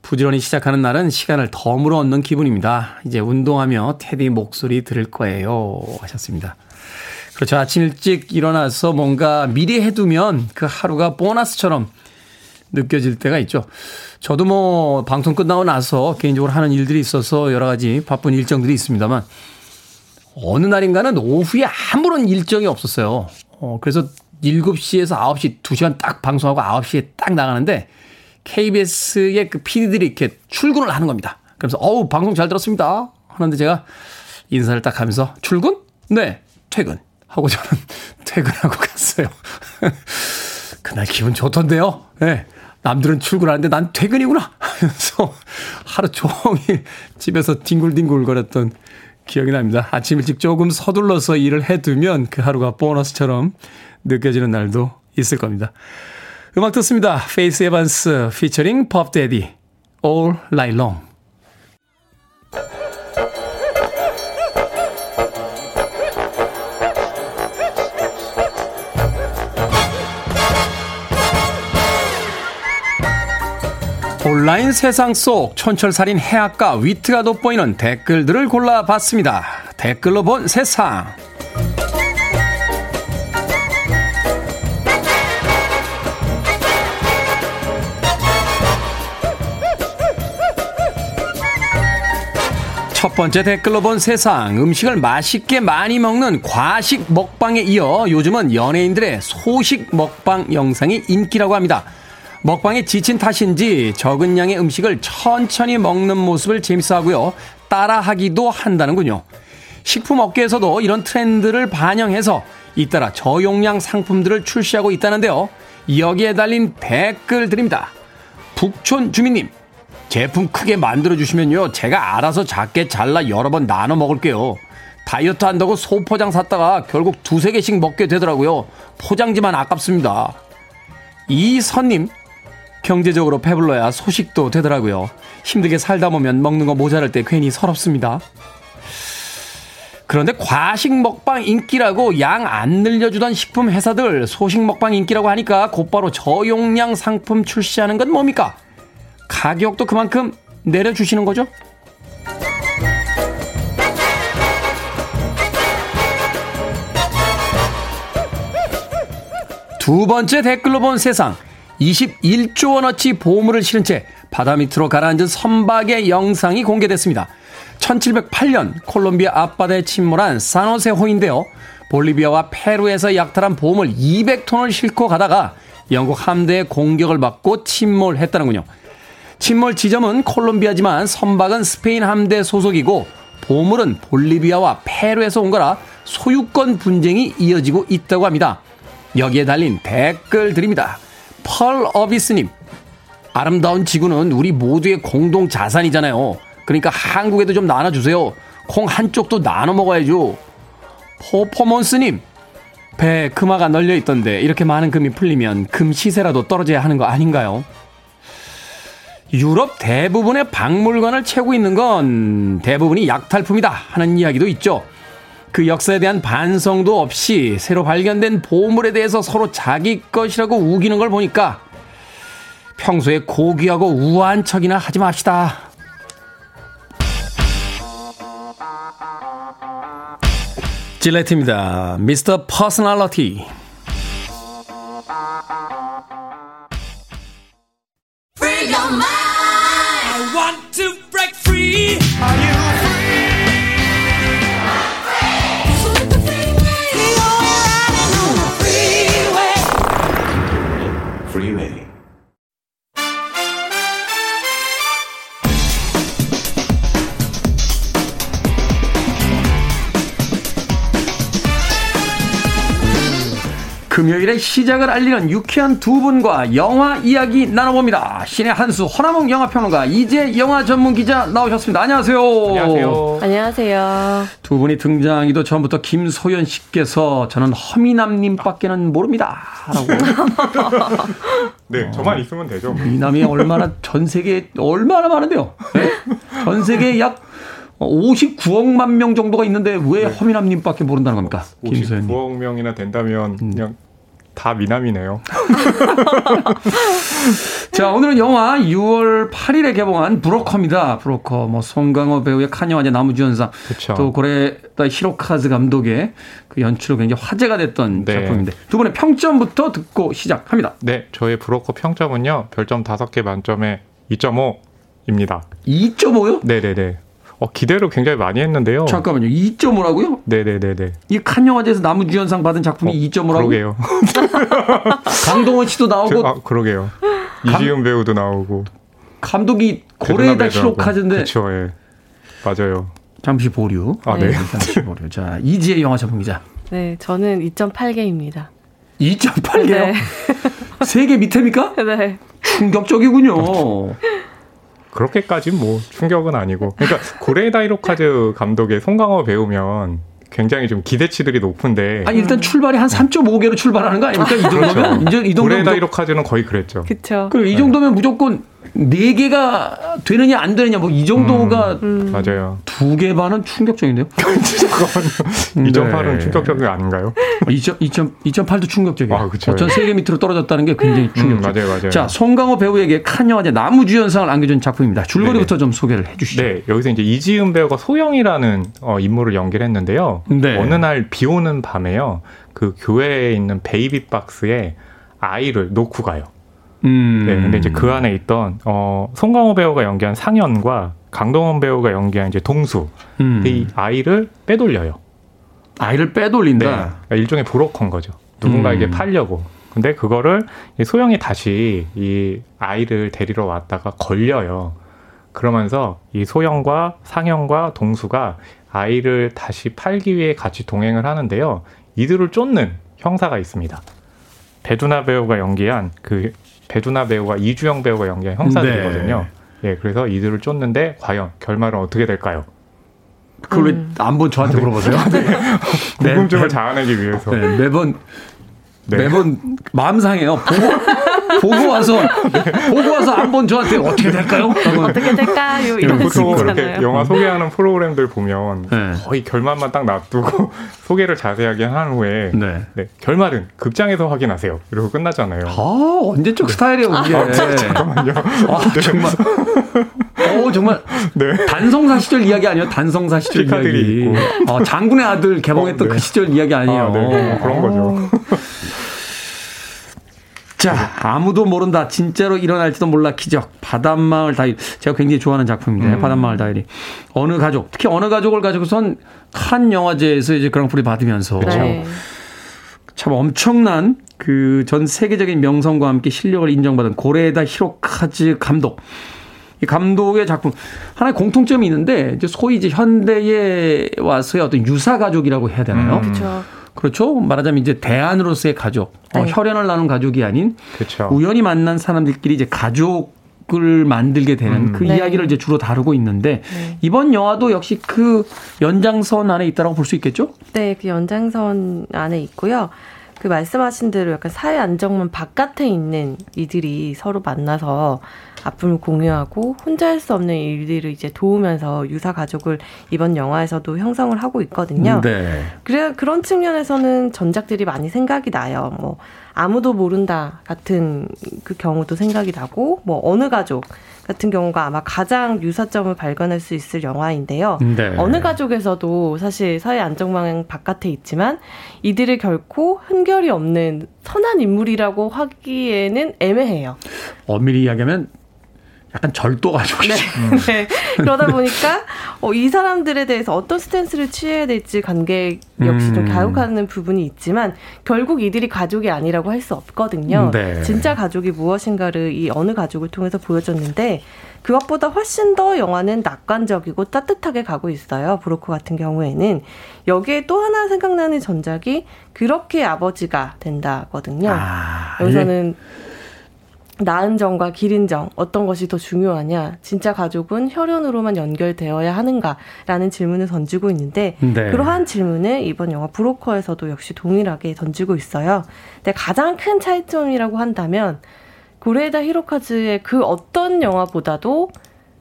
부지런히 시작하는 날은 시간을 덤으로 얻는 기분입니다. 이제 운동하며 테디 목소리 들을 거예요. 하셨습니다. 그렇죠. 아침 일찍 일어나서 뭔가 미리 해두면 그 하루가 보너스처럼 느껴질 때가 있죠. 저도 뭐 방송 끝나고 나서 개인적으로 하는 일들이 있어서 여러 가지 바쁜 일정들이 있습니다만 어느 날인가는 오후에 아무런 일정이 없었어요. 어, 그래서 7시에서 9시 2시간 딱 방송하고 9시에 딱 나가는데 KBS의 그 PD들이 이렇게 출근을 하는 겁니다. 그래서 어우 방송 잘 들었습니다. 하는데 제가 인사를 딱 하면서 출근? 네 퇴근 하고 저는 퇴근하고 갔어요. 그날 기분 좋던데요. 네. 남들은 출근하는데 난 퇴근이구나 하면서 하루 종일 집에서 뒹굴뒹굴 거렸던 기억이 납니다. 아침 일찍 조금 서둘러서 일을 해두면 그 하루가 보너스처럼 느껴지는 날도 있을 겁니다. 음악 듣습니다. Faith Evans featuring Puff Daddy All Night Long 온라인 세상 속 촌철살인 해악과 위트가 돋보이는 댓글들을 골라봤습니다. 댓글로 본 세상. 첫 번째 댓글로 본 세상 음식을 맛있게 많이 먹는 과식 먹방에 이어 요즘은 연예인들의 소식 먹방 영상이 인기라고 합니다. 먹방에 지친 탓인지 적은 양의 음식을 천천히 먹는 모습을 재밌어 하고요. 따라하기도 한다는군요. 식품 업계에서도 이런 트렌드를 반영해서 잇따라 저용량 상품들을 출시하고 있다는데요. 여기에 달린 댓글 드립니다. 북촌 주민님, 제품 크게 만들어주시면요. 제가 알아서 작게 잘라 여러 번 나눠 먹을게요. 다이어트 한다고 소포장 샀다가 결국 두세 개씩 먹게 되더라고요. 포장지만 아깝습니다. 이선님, 경제적으로 배불러야 소식도 되더라고요. 힘들게 살다 보면 먹는 거 모자랄 때 괜히 서럽습니다. 그런데 과식 먹방 인기라고 양 안 늘려주던 식품 회사들 소식 먹방 인기라고 하니까 곧바로 저용량 상품 출시하는 건 뭡니까? 가격도 그만큼 내려주시는 거죠? 두 번째 댓글로 본 세상. 21조 원어치 보물을 실은 채 바다 밑으로 가라앉은 선박의 영상이 공개됐습니다. 1708년 콜롬비아 앞바다에 침몰한 사노세호인데요. 볼리비아와 페루에서 약탈한 보물 200톤을 싣고 가다가 영국 함대의 공격을 받고 침몰했다는군요. 침몰 지점은 콜롬비아지만 선박은 스페인 함대 소속이고 보물은 볼리비아와 페루에서 온 거라 소유권 분쟁이 이어지고 있다고 합니다. 여기에 달린 댓글 드립니다. 펄 어비스님, 아름다운 지구는 우리 모두의 공동 자산이잖아요. 그러니까 한국에도 좀 나눠주세요. 콩 한쪽도 나눠 먹어야죠. 퍼포먼스님, 배에 금화가 널려 있던데 이렇게 많은 금이 풀리면 금 시세라도 떨어져야 하는 거 아닌가요? 유럽 대부분의 박물관을 채우고 있는 건 대부분이 약탈품이다 하는 이야기도 있죠. 그 역사에 대한 반성도 없이 새로 발견된 보물에 대해서 서로 자기 것이라고 우기는 걸 보니까 평소에 고귀하고 우아한 척이나 하지 맙시다. 질레트입니다. 미스터 퍼스널러티. Free your mind. I want to break free. Are you free? 금요일의 시작을 알리는 유쾌한 두 분과 영화 이야기 나눠봅니다. 신의 한수 허나몽 영화평론가 이제 영화 전문 기자 나오셨습니다. 안녕하세요. 안녕하세요. 안녕하세요. 두 분이 등장하기도 전부터 김소연 씨께서 저는 허미남님밖에는 모릅니다. 라고. 네, 저만 있으면 되죠. 미남이 얼마나 전 세계에 얼마나 많은데요. 네? 전 세계에 약 59억만 명 정도가 있는데 왜 허미남님밖에 모른다는 겁니까? 김소연님. 59억 명이나 된다면 그냥 다 미남이네요. 자, 오늘은 영화 6월 8일에 개봉한 브로커입니다. 브로커. 뭐, 송강호 배우의 칸영화제 나무주연상. 그쵸. 또 고레다 히로카즈 감독의 그 연출로 굉장히 화제가 됐던 네. 작품인데. 두 분의 평점부터 듣고 시작합니다. 네, 저의 브로커 평점은요. 별점 5개 만점에 2.5입니다. 2.5요? 네네네. 어, 기대를 굉장히 많이 했는데요. 잠깐만요. 2.5라고요? 네네네네. 이 칸 영화제에서 나무주연상 받은 작품이 어, 2.5라고? 그러게요. 강동원 씨도 나오고 저- 아, 그러게요. 이지은 배우도 나오고. 감독이 고레다 히로카즈인데 그렇죠, 예. 맞아요. 잠시 보류. 아, 네. 잠시 보류. 자, 이지혜 영화 전문 기자. 네, 저는 2.8개입니다. 2.8개요? 네. 세개 밑에입니까? 네. 충격적이군요. 그렇게까지 뭐 충격은 아니고. 그러니까 고레다 히로카즈 감독의 송강호 배우면 굉장히 좀 기대치들이 높은데. 아니 일단 출발이 한 3.5개로 출발하는 거 아닙니까? 이 정도면 그렇죠. 이제 이 정도면 고레다 무조- 히로카즈는 거의 그랬죠. 그쵸. 그이 정도면 무조건 네 개가 되느냐 안 되느냐 뭐 이 정도가 음. 맞아요. 두 개 반은 충격적인데요. 잠깐만요. 2.8은 네. 충격적인 거 아닌가요? 2.8도 충격적이에요. 아, 그쵸. 어쩐 세개 밑으로 떨어졌다는 게 굉장히 음, 충격적. 맞아요, 맞아요. 자, 송강호 배우에게 칸 영화제 나무주연상을 안겨준 작품입니다. 줄거리부터 좀 소개를 해 주시죠. 네, 여기서 이제 이지은 배우가 소영이라는 어, 인물을 연기를 했는데요. 네. 어느 날 비 오는 밤에요. 그 교회에 있는 베이비 박스에 아이를 놓고 가요. 음. 네, 근데 이제 그 안에 있던 어, 송강호 배우가 연기한 상현과 강동원 배우가 연기한 이제 동수 음. 이 아이를 빼돌려요. 아이를 네, 빼돌린다. 그러니까 일종의 브로커인 거죠. 누군가에게 음. 팔려고. 근데 그거를 이 소영이 다시 이 아이를 데리러 왔다가 걸려요. 그러면서 이 소영과 상현과 동수가 아이를 다시 팔기 위해 같이 동행을 하는데요. 이들을 쫓는 형사가 있습니다. 배두나 배우가 연기한 그 배두나 배우와 이주영 배우가 연기한 형사들이거든요. 예, 그래서 이들을 쫓는데 과연 결말은 어떻게 될까요? 그걸 음. 왜안본 저한테 물어보세요? 네. 궁금증을 자아내기 위해서. 네, 매번 네. 매번 마음 상해요. 보고 보고 와서 보고 와서 안 본 저한테 어떻게 될까요? 어떻게 될까요? 이런 보통 식이잖아요. 영화 소개하는 프로그램들 보면 네. 거의 결말만 딱 놔두고 소개를 자세하게 한 후에 네. 네, 결말은 극장에서 확인하세요. 이러고 끝나잖아요. 아, 언제적 스타일이에요, 그게. 잠깐만요. 아, 정말. 어, 정말. 네. 단성사 시절 이야기 아니에요? 단성사 시절 이야기. 있고. 어, 장군의 아들 개봉했던 어, 네. 그 시절 이야기 아니에요. 아, 네, 뭐 그런 거죠. 자, 아무도 모른다. 진짜로 일어날지도 몰라 기적. 바닷마을 다이리. 제가 굉장히 좋아하는 작품인데, 음. 바닷마을 다이리. 어느 가족, 특히 어느 가족을 가지고선 칸 영화제에서 이제 그랑프리 받으면서 네. 참 엄청난 그 전 세계적인 명성과 함께 실력을 인정받은 고레다 히로카즈 감독. 이 감독의 작품 하나의 공통점이 있는데 이제 소위 이제 현대에 와서의 어떤 유사 가족이라고 해야 되나요? 음. 그렇죠. 그렇죠. 말하자면 이제 대안으로서의 가족, 어, 네. 혈연을 나눈 가족이 아닌 그렇죠. 우연히 만난 사람들끼리 이제 가족 을 만들게 되는 음. 그 네. 이야기를 이제 주로 다루고 있는데 네. 이번 영화도 역시 그 연장선 안에 있다라고 볼 수 있겠죠? 네, 그 연장선 안에 있고요. 그 말씀하신 대로 약간 사회 안정망 바깥에 있는 이들이 서로 만나서 아픔을 공유하고 혼자 할 수 없는 일들을 이제 도우면서 유사 가족을 이번 영화에서도 형성을 하고 있거든요. 네. 그래 그런 측면에서는 전작들이 많이 생각이 나요. 뭐 아무도 모른다 같은 그 경우도 생각이 나고 뭐 어느 가족 같은 경우가 아마 가장 유사점을 발견할 수 있을 영화인데요. 네. 어느 가족에서도 사실 사회 안정망 바깥에 있지만 이들을 결코 흠결이 없는 선한 인물이라고 하기에는 애매해요. 엄밀히 이야기하면 약간 절도 가족이죠. 네. 그러다 보니까 어, 이 사람들에 대해서 어떤 스탠스를 취해야 될지 관객 역시 좀 음. 갸욱하는 부분이 있지만 결국 이들이 가족이 아니라고 할 수 없거든요. 네. 진짜 가족이 무엇인가를 이 어느 가족을 통해서 보여줬는데 그것보다 훨씬 더 영화는 낙관적이고 따뜻하게 가고 있어요. 브로커 같은 경우에는 여기에 또 하나 생각나는 전작이 그렇게 아버지가 된다거든요. 아, 여기서는 나은 정과 기린 정 어떤 것이 더 중요하냐? 진짜 가족은 혈연으로만 연결되어야 하는가라는 질문을 던지고 있는데 네. 그러한 질문을 이번 영화 브로커에서도 역시 동일하게 던지고 있어요. 근데 가장 큰 차이점이라고 한다면 고레다 히로카즈의 그 어떤 영화보다도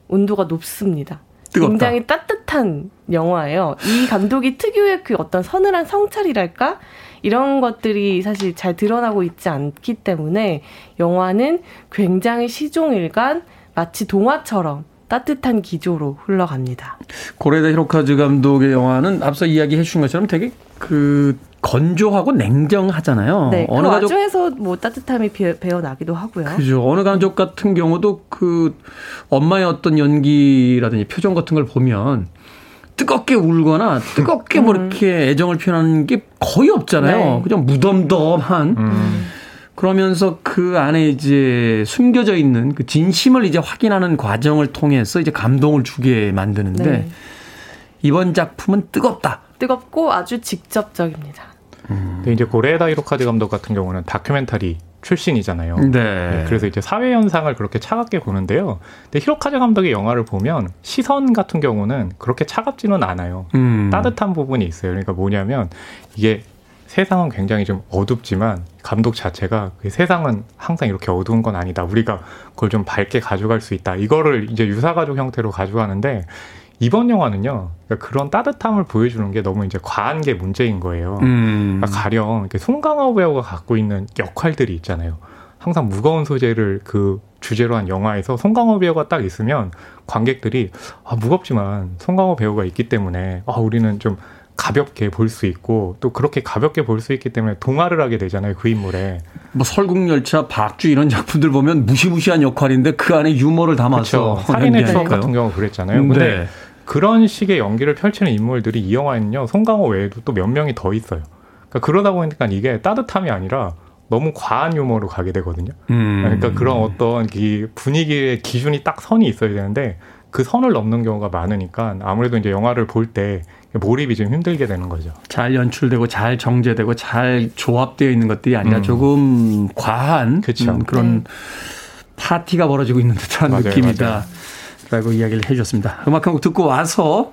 온도가 높습니다. 뜨겁다. 굉장히 따뜻한 영화예요. 이 감독이 특유의 그 어떤 서늘한 성찰이랄까? 이런 것들이 사실 잘 드러나고 있지 않기 때문에 영화는 굉장히 시종일관 마치 동화처럼 따뜻한 기조로 흘러갑니다. 고레다 히로카즈 감독의 영화는 앞서 이야기해 주신 것처럼 되게 그 건조하고 냉정하잖아요. 네, 그 어느 가족 와중에서 뭐 따뜻함이 배- 배어나기도 하고요. 그죠. 어느 가족 같은 경우도 그 엄마의 어떤 연기라든지 표정 같은 걸 보면 뜨겁게 울거나 뜨겁게 뭐 이렇게 애정을 표현하는 게 거의 없잖아요. 네. 그냥 무덤덤한 그러면서 그 안에 이제 숨겨져 있는 그 진심을 이제 확인하는 과정을 통해서 이제 감동을 주게 만드는데 네. 이번 작품은 뜨겁다. 뜨겁고 아주 직접적입니다. 근데 이제 고레다 히로카즈 감독 같은 경우는 다큐멘터리 출신이잖아요. 네. 네, 그래서 이제 사회 현상을 그렇게 차갑게 보는데요. 근데 히로카즈 감독의 영화를 보면 시선 같은 경우는 그렇게 차갑지는 않아요. 음. 따뜻한 부분이 있어요. 그러니까 뭐냐면 이게 세상은 굉장히 좀 어둡지만 감독 자체가 그 세상은 항상 이렇게 어두운 건 아니다. 우리가 그걸 좀 밝게 가져갈 수 있다. 이거를 이제 유사가족 형태로 가져가는데 이번 영화는요. 그러니까 그런 따뜻함을 보여주는 게 너무 이제 과한 게 문제인 거예요. 음. 그러니까 가령 이렇게 송강호 배우가 갖고 있는 역할들이 있잖아요. 항상 무거운 소재를 그 주제로 한 영화에서 송강호 배우가 딱 있으면 관객들이 아 무겁지만 송강호 배우가 있기 때문에 아 우리는 좀 가볍게 볼 수 있고 또 그렇게 가볍게 볼 수 있기 때문에 동화를 하게 되잖아요 그 인물에 뭐 설국열차, 박쥐 이런 작품들 보면 무시무시한 역할인데 그 안에 유머를 담아서 그렇죠. 살인의 추억. 같은 경우 그랬잖아요. 근데 네. 그런 식의 연기를 펼치는 인물들이 이 영화에는요 송강호 외에도 또 몇 명이 더 있어요. 그러니까 그러다 보니까 이게 따뜻함이 아니라 너무 과한 유머로 가게 되거든요. 음. 그러니까 그런 어떤 이 분위기의 기준이 딱 선이 있어야 되는데 그 선을 넘는 경우가 많으니까 아무래도 이제 영화를 볼 때 몰입이 좀 힘들게 되는 거죠. 잘 연출되고 잘 정제되고 잘 조합되어 있는 것들이 아니라 음. 조금 과한 그쵸. 음, 그런 파티가 벌어지고 있는 듯한 맞아요, 느낌이다. 라고 이야기를 해줬습니다. 음악 한 곡 듣고 와서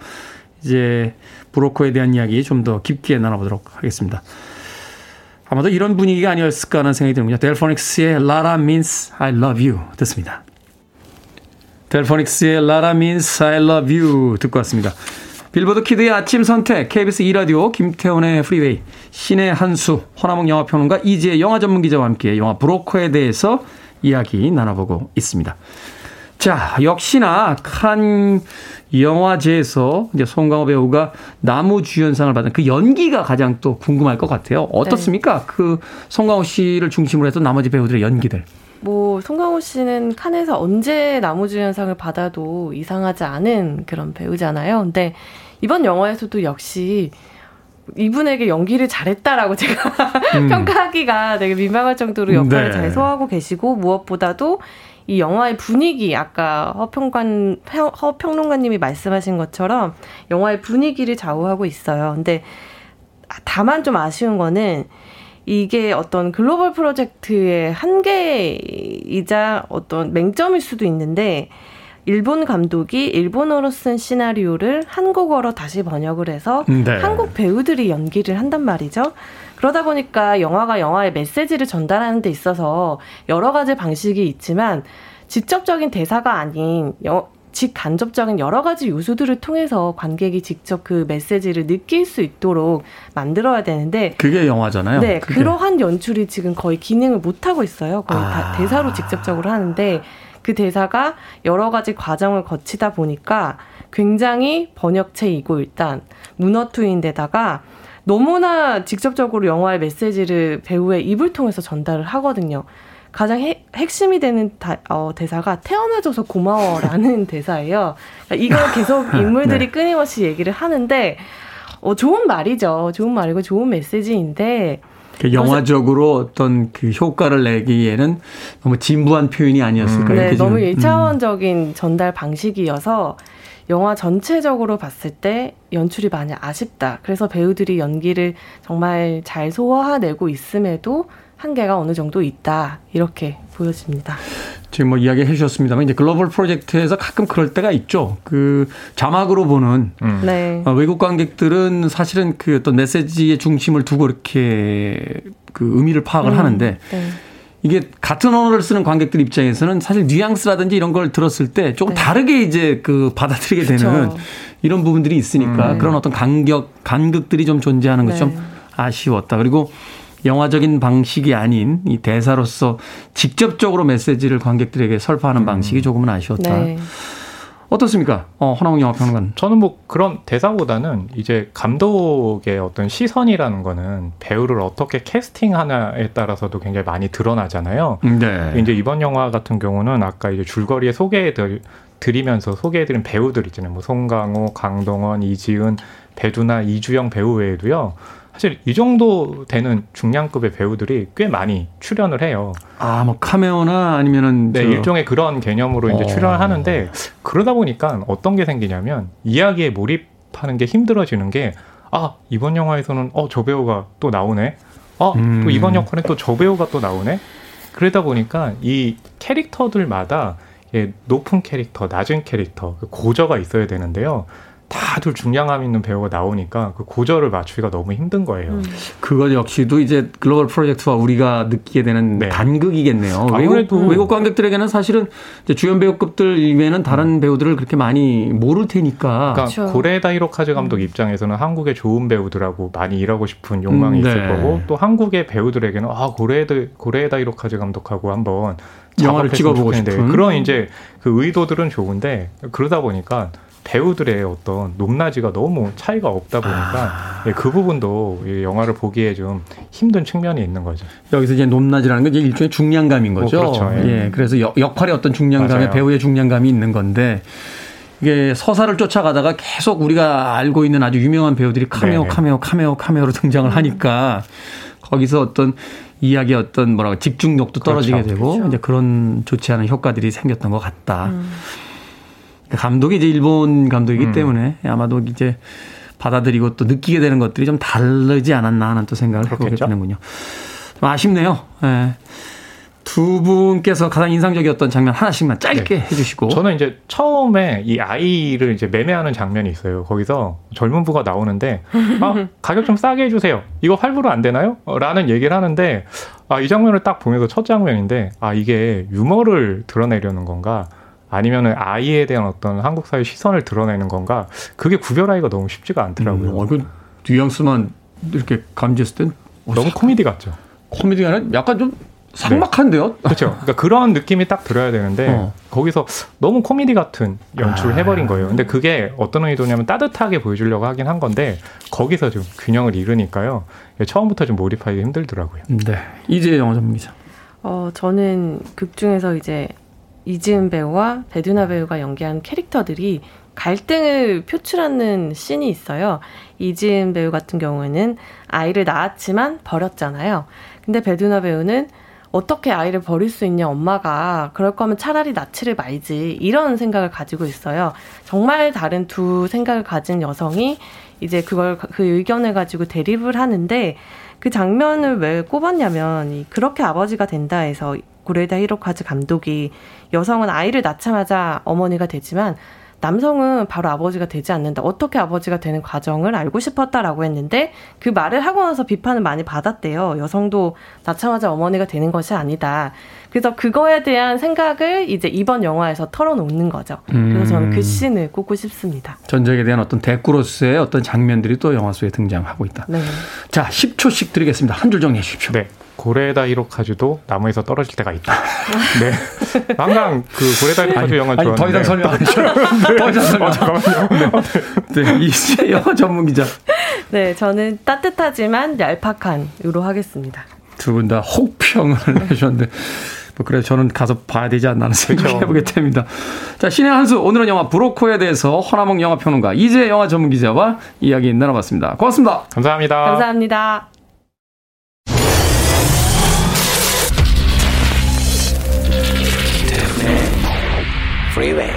이제 브로커에 대한 이야기 좀 더 깊게 나눠보도록 하겠습니다. 아마도 이런 분위기가 아니었을까 하는 생각이 드는군요. 델포닉스의 Lara Means I Love You 듣습니다. Delfonics의 La-La Means I Love You 듣고 왔습니다. 빌보드 키드의 아침 선택, KBS 2라디오, 김태훈의 프리웨이, 신의 한수, 허남웅 영화평론가 이지혜 영화 전문 기자와 함께 영화 브로커에 대해서 이야기 나눠보고 있습니다. 자, 역시나 칸 영화제에서 이제 송강호 배우가 남우주연상을 받은 그 연기가 가장 또 궁금할 것 같아요. 어떻습니까? 그 송강호 씨를 중심으로 해서 나머지 배우들의 연기들. 뭐 송강호 씨는 칸에서 언제 나무주연상을 받아도 이상하지 않은 그런 배우잖아요. 근데 이번 영화에서도 역시 이분에게 연기를 잘했다라고 제가 음. 평가하기가 되게 민망할 정도로 역할을 네. 잘 소화하고 계시고 무엇보다도 이 영화의 분위기 아까 허평관 평- 허평론가님이 말씀하신 것처럼 영화의 분위기를 좌우하고 있어요. 근데 다만 좀 아쉬운 거는 이게 어떤 글로벌 프로젝트의 한계이자 어떤 맹점일 수도 있는데 일본 감독이 일본어로 쓴 시나리오를 한국어로 다시 번역을 해서 네. 한국 배우들이 연기를 한단 말이죠. 그러다 보니까 영화가 영화의 메시지를 전달하는 데 있어서 여러 가지 방식이 있지만 직접적인 대사가 아닌 여- 직간접적인 여러 가지 요소들을 통해서 관객이 직접 그 메시지를 느낄 수 있도록 만들어야 되는데 그게 영화잖아요. 네, 그게. 그러한 연출이 지금 거의 기능을 못 하고 있어요. 거의 아. 다 대사로 직접적으로 하는데 그 대사가 여러 가지 과정을 거치다 보니까 굉장히 번역체이고 일단 문어투인데다가 너무나 직접적으로 영화의 메시지를 배우의 입을 통해서 전달을 하거든요. 가장 핵, 핵심이 되는 다- 어, 대사가 태어나줘서 고마워라는 대사예요. 그러니까 이걸 계속 인물들이 네. 끊임없이 얘기를 하는데 어, 좋은 말이죠. 좋은 말이고 좋은 메시지인데 그 영화적으로 어떤 그 효과를 내기에는 너무 진부한 표현이 아니었을까 네, 이렇게 너무 음. 1차원적인 전달 방식이어서 영화 전체적으로 봤을 때 연출이 많이 아쉽다. 그래서 배우들이 연기를 정말 잘 소화해내고 있음에도 한계가 어느 정도 있다. 이렇게 보여집니다. 지금 뭐 이야기 해주셨습니다만 이제 글로벌 프로젝트에서 가끔 그럴 때가 있죠. 그 자막으로 보는 음. 네. 어, 외국 관객들은 사실은 그 어떤 메시지의 중심을 두고 이렇게 그 의미를 파악을 음, 하는데 네. 이게 같은 언어를 쓰는 관객들 입장에서는 사실 뉘앙스라든지 이런 걸 들었을 때 조금 네. 다르게 이제 그 받아들이게 되는 그쵸. 이런 부분들이 있으니까 음. 그런 어떤 간격 간극들이 좀 존재하는 것이 네. 좀 아쉬웠다. 그리고 영화적인 방식이 아닌 이 대사로서 직접적으로 메시지를 관객들에게 설파하는 방식이 조금은 아쉬웠다. 네. 어떻습니까? 어, 허나웅 영화평론가는. 저는 뭐 그런 대사보다는 이제 감독의 어떤 시선이라는 거는 배우를 어떻게 캐스팅하냐에 따라서도 굉장히 많이 드러나잖아요. 네. 이제 이번 영화 같은 경우는 아까 이제 줄거리에 소개해 드리면서 소개해드린 배우들 있잖아요. 뭐 송강호, 강동원, 이지은, 배두나, 이주영 배우 외에도요. 사실 이 정도 되는 중량급의 배우들이 꽤 많이 출연을 해요. 아, 뭐 카메오나 아니면은 네, 저- 일종의 그런 개념으로 이제 어. 출연을 하는데 그러다 보니까 어떤 게 생기냐면 이야기에 몰입하는 게 힘들어지는 게 아, 이번 영화에서는 어, 저 배우가 또 나오네. 어, 음. 또 이번 역할에 또 저 배우가 또 나오네. 그러다 보니까 이 캐릭터들마다 예, 높은 캐릭터, 낮은 캐릭터, 그 고저가 있어야 되는데요. 다들 중량감 있는 배우가 나오니까 그 고저를 맞추기가 너무 힘든 거예요. 음. 그것 역시도 이제 글로벌 프로젝트와 우리가 느끼게 되는 네. 간극이겠네요. 외국, 아무래도- 외국 관객들에게는 사실은 이제 주연 배우급들 이외에는 다른 배우들을 그렇게 많이 모를 테니까. 그러니까 그렇죠. 고레다 히로카즈 감독 입장에서는 한국의 좋은 배우들하고 많이 일하고 싶은 욕망이 음, 네. 있을 거고 또 한국의 배우들에게는 아 고레다 고레다 히로카즈 감독하고 한번 영화를 찍어보고 싶은. 그런 이제 그 의도들은 좋은데 그러다 보니까 배우들의 어떤 높낮이가 너무 차이가 없다 보니까 아. 예, 그 부분도 이 영화를 보기에 좀 힘든 측면이 있는 거죠. 여기서 이제 높낮이라는 건 이제 일종의 중량감인 거죠. 어, 그렇죠. 예. 예. 그래서 역, 역할의 어떤 중량감에 맞아요. 배우의 중량감이 있는 건데 이게 서사를 쫓아가다가 계속 우리가 알고 있는 아주 유명한 배우들이 카메오, 네네. 카메오, 카메오, 카메오로 등장을 하니까 거기서 어떤 이야기의 어떤 뭐라고 집중력도 떨어지게 그렇죠. 되고 이제 그런 좋지 않은 효과들이 생겼던 것 같다. 음. 감독이 이제 일본 감독이기 음. 때문에 아마도 이제 받아들이고 또 느끼게 되는 것들이 좀 다르지 않았나 하는 또 생각을 해보게. 되는군요. 좀 아쉽네요. 예. 두 분께서 가장 인상적이었던 장면 하나씩만 짧게 해주시고. 저는 이제 처음에 이 아이를 이제 매매하는 장면이 있어요. 거기서 젊은 부가 나오는데 아 가격 좀 싸게 해주세요. 이거 할부로 안 되나요? 어, 라는 얘기를 하는데 아 이 장면을 딱 보면서 첫 장면인데 아 이게 유머를 드러내려는 건가? 아니면은 아이에 대한 어떤 한국 사회 시선을 드러내는 건가? 그게 구별하기가 너무 쉽지가 않더라고요. 음, 어, 그 뉘앙스만 이렇게 감지했을 땐 어, 너무 코미디 같죠. 코미디가 아니라 약간 좀 삭막한데요? 그렇죠. 그러니까 그런 느낌이 딱 들어야 되는데 어. 거기서 너무 코미디 같은 연출을 아. 해버린 거예요. 근데 그게 어떤 의도냐면 따뜻하게 보여주려고 하긴 한 건데 거기서 좀 균형을 잃으니까요. 처음부터 좀 몰입하기 힘들더라고요. 네. 이제 영화 전문기자. 어, 저는 극 중에서 이제 이지은 배우와 배두나 배우가 연기한 캐릭터들이 갈등을 표출하는 씬이 있어요. 이지은 배우 같은 경우에는 아이를 낳았지만 버렸잖아요. 근데 배두나 배우는 어떻게 아이를 버릴 수 있냐, 엄마가. 그럴 거면 차라리 낳지를 말지. 이런 생각을 가지고 있어요. 정말 다른 두 생각을 가진 여성이 이제 그걸, 그 의견을 가지고 대립을 하는데 그 장면을 왜 꼽았냐면, 이 그렇게 아버지가 된다 해서 고레다 히로카즈 감독이 여성은 아이를 낳자마자 어머니가 되지만 남성은 바로 아버지가 되지 않는다. 어떻게 아버지가 되는 과정을 알고 싶었다라고 했는데 그 말을 하고 나서 비판을 많이 받았대요. 여성도 낳자마자 어머니가 되는 것이 아니다. 그래서 그거에 대한 생각을 이제 이번 영화에서 털어놓는 거죠. 그래서 저는 그 씬을 꼽고 싶습니다. 전적에 대한 어떤 대꾸로서의 어떤 장면들이 또 영화 속에 등장하고 있다. 네. 자, 10초씩 드리겠습니다. 한 줄 정리해 주십시오. 네. 고레다 히로카즈도 나무에서 떨어질 때가 있다. 네. 항상 그 고레다 히로카즈 영화 아니, 좋아하는데 더 이상 설명 안 해주셔. 더 이상 설명. 어, 잠깐만요. 네, 이제 영화 전문 기자. 네, 저는 따뜻하지만 얄팍한으로 하겠습니다. 두 분 다 혹평을 해주셨는데, 뭐, 그래, 저는 가서 봐야 되지 않나 하는 생각을 그렇죠. 해보게 됩니다. 자, 신의 한수, 오늘은 영화 브로코에 대해서 허나몽 영화평론가, 이제 영화 전문 기자와 이야기 나눠봤습니다. 고맙습니다. 감사합니다. 감사합니다. Freeway.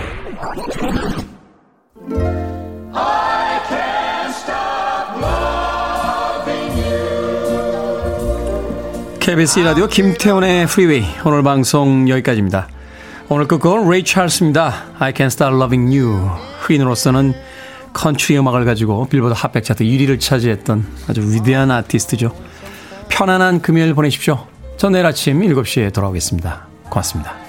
KBS 라디오 김태훈의 프리웨이 오늘 방송 여기까지입니다. 오늘 끝곡은 레이 찰스입니다. I Can Start Loving You. 흑인으로서는 컨트리 음악을 가지고 빌보드 핫백 차트 1위를 차지했던 아주 위대한 아티스트죠. 편안한 금요일 보내십시오. 전 내일 아침 7시에 돌아오겠습니다. 고맙습니다.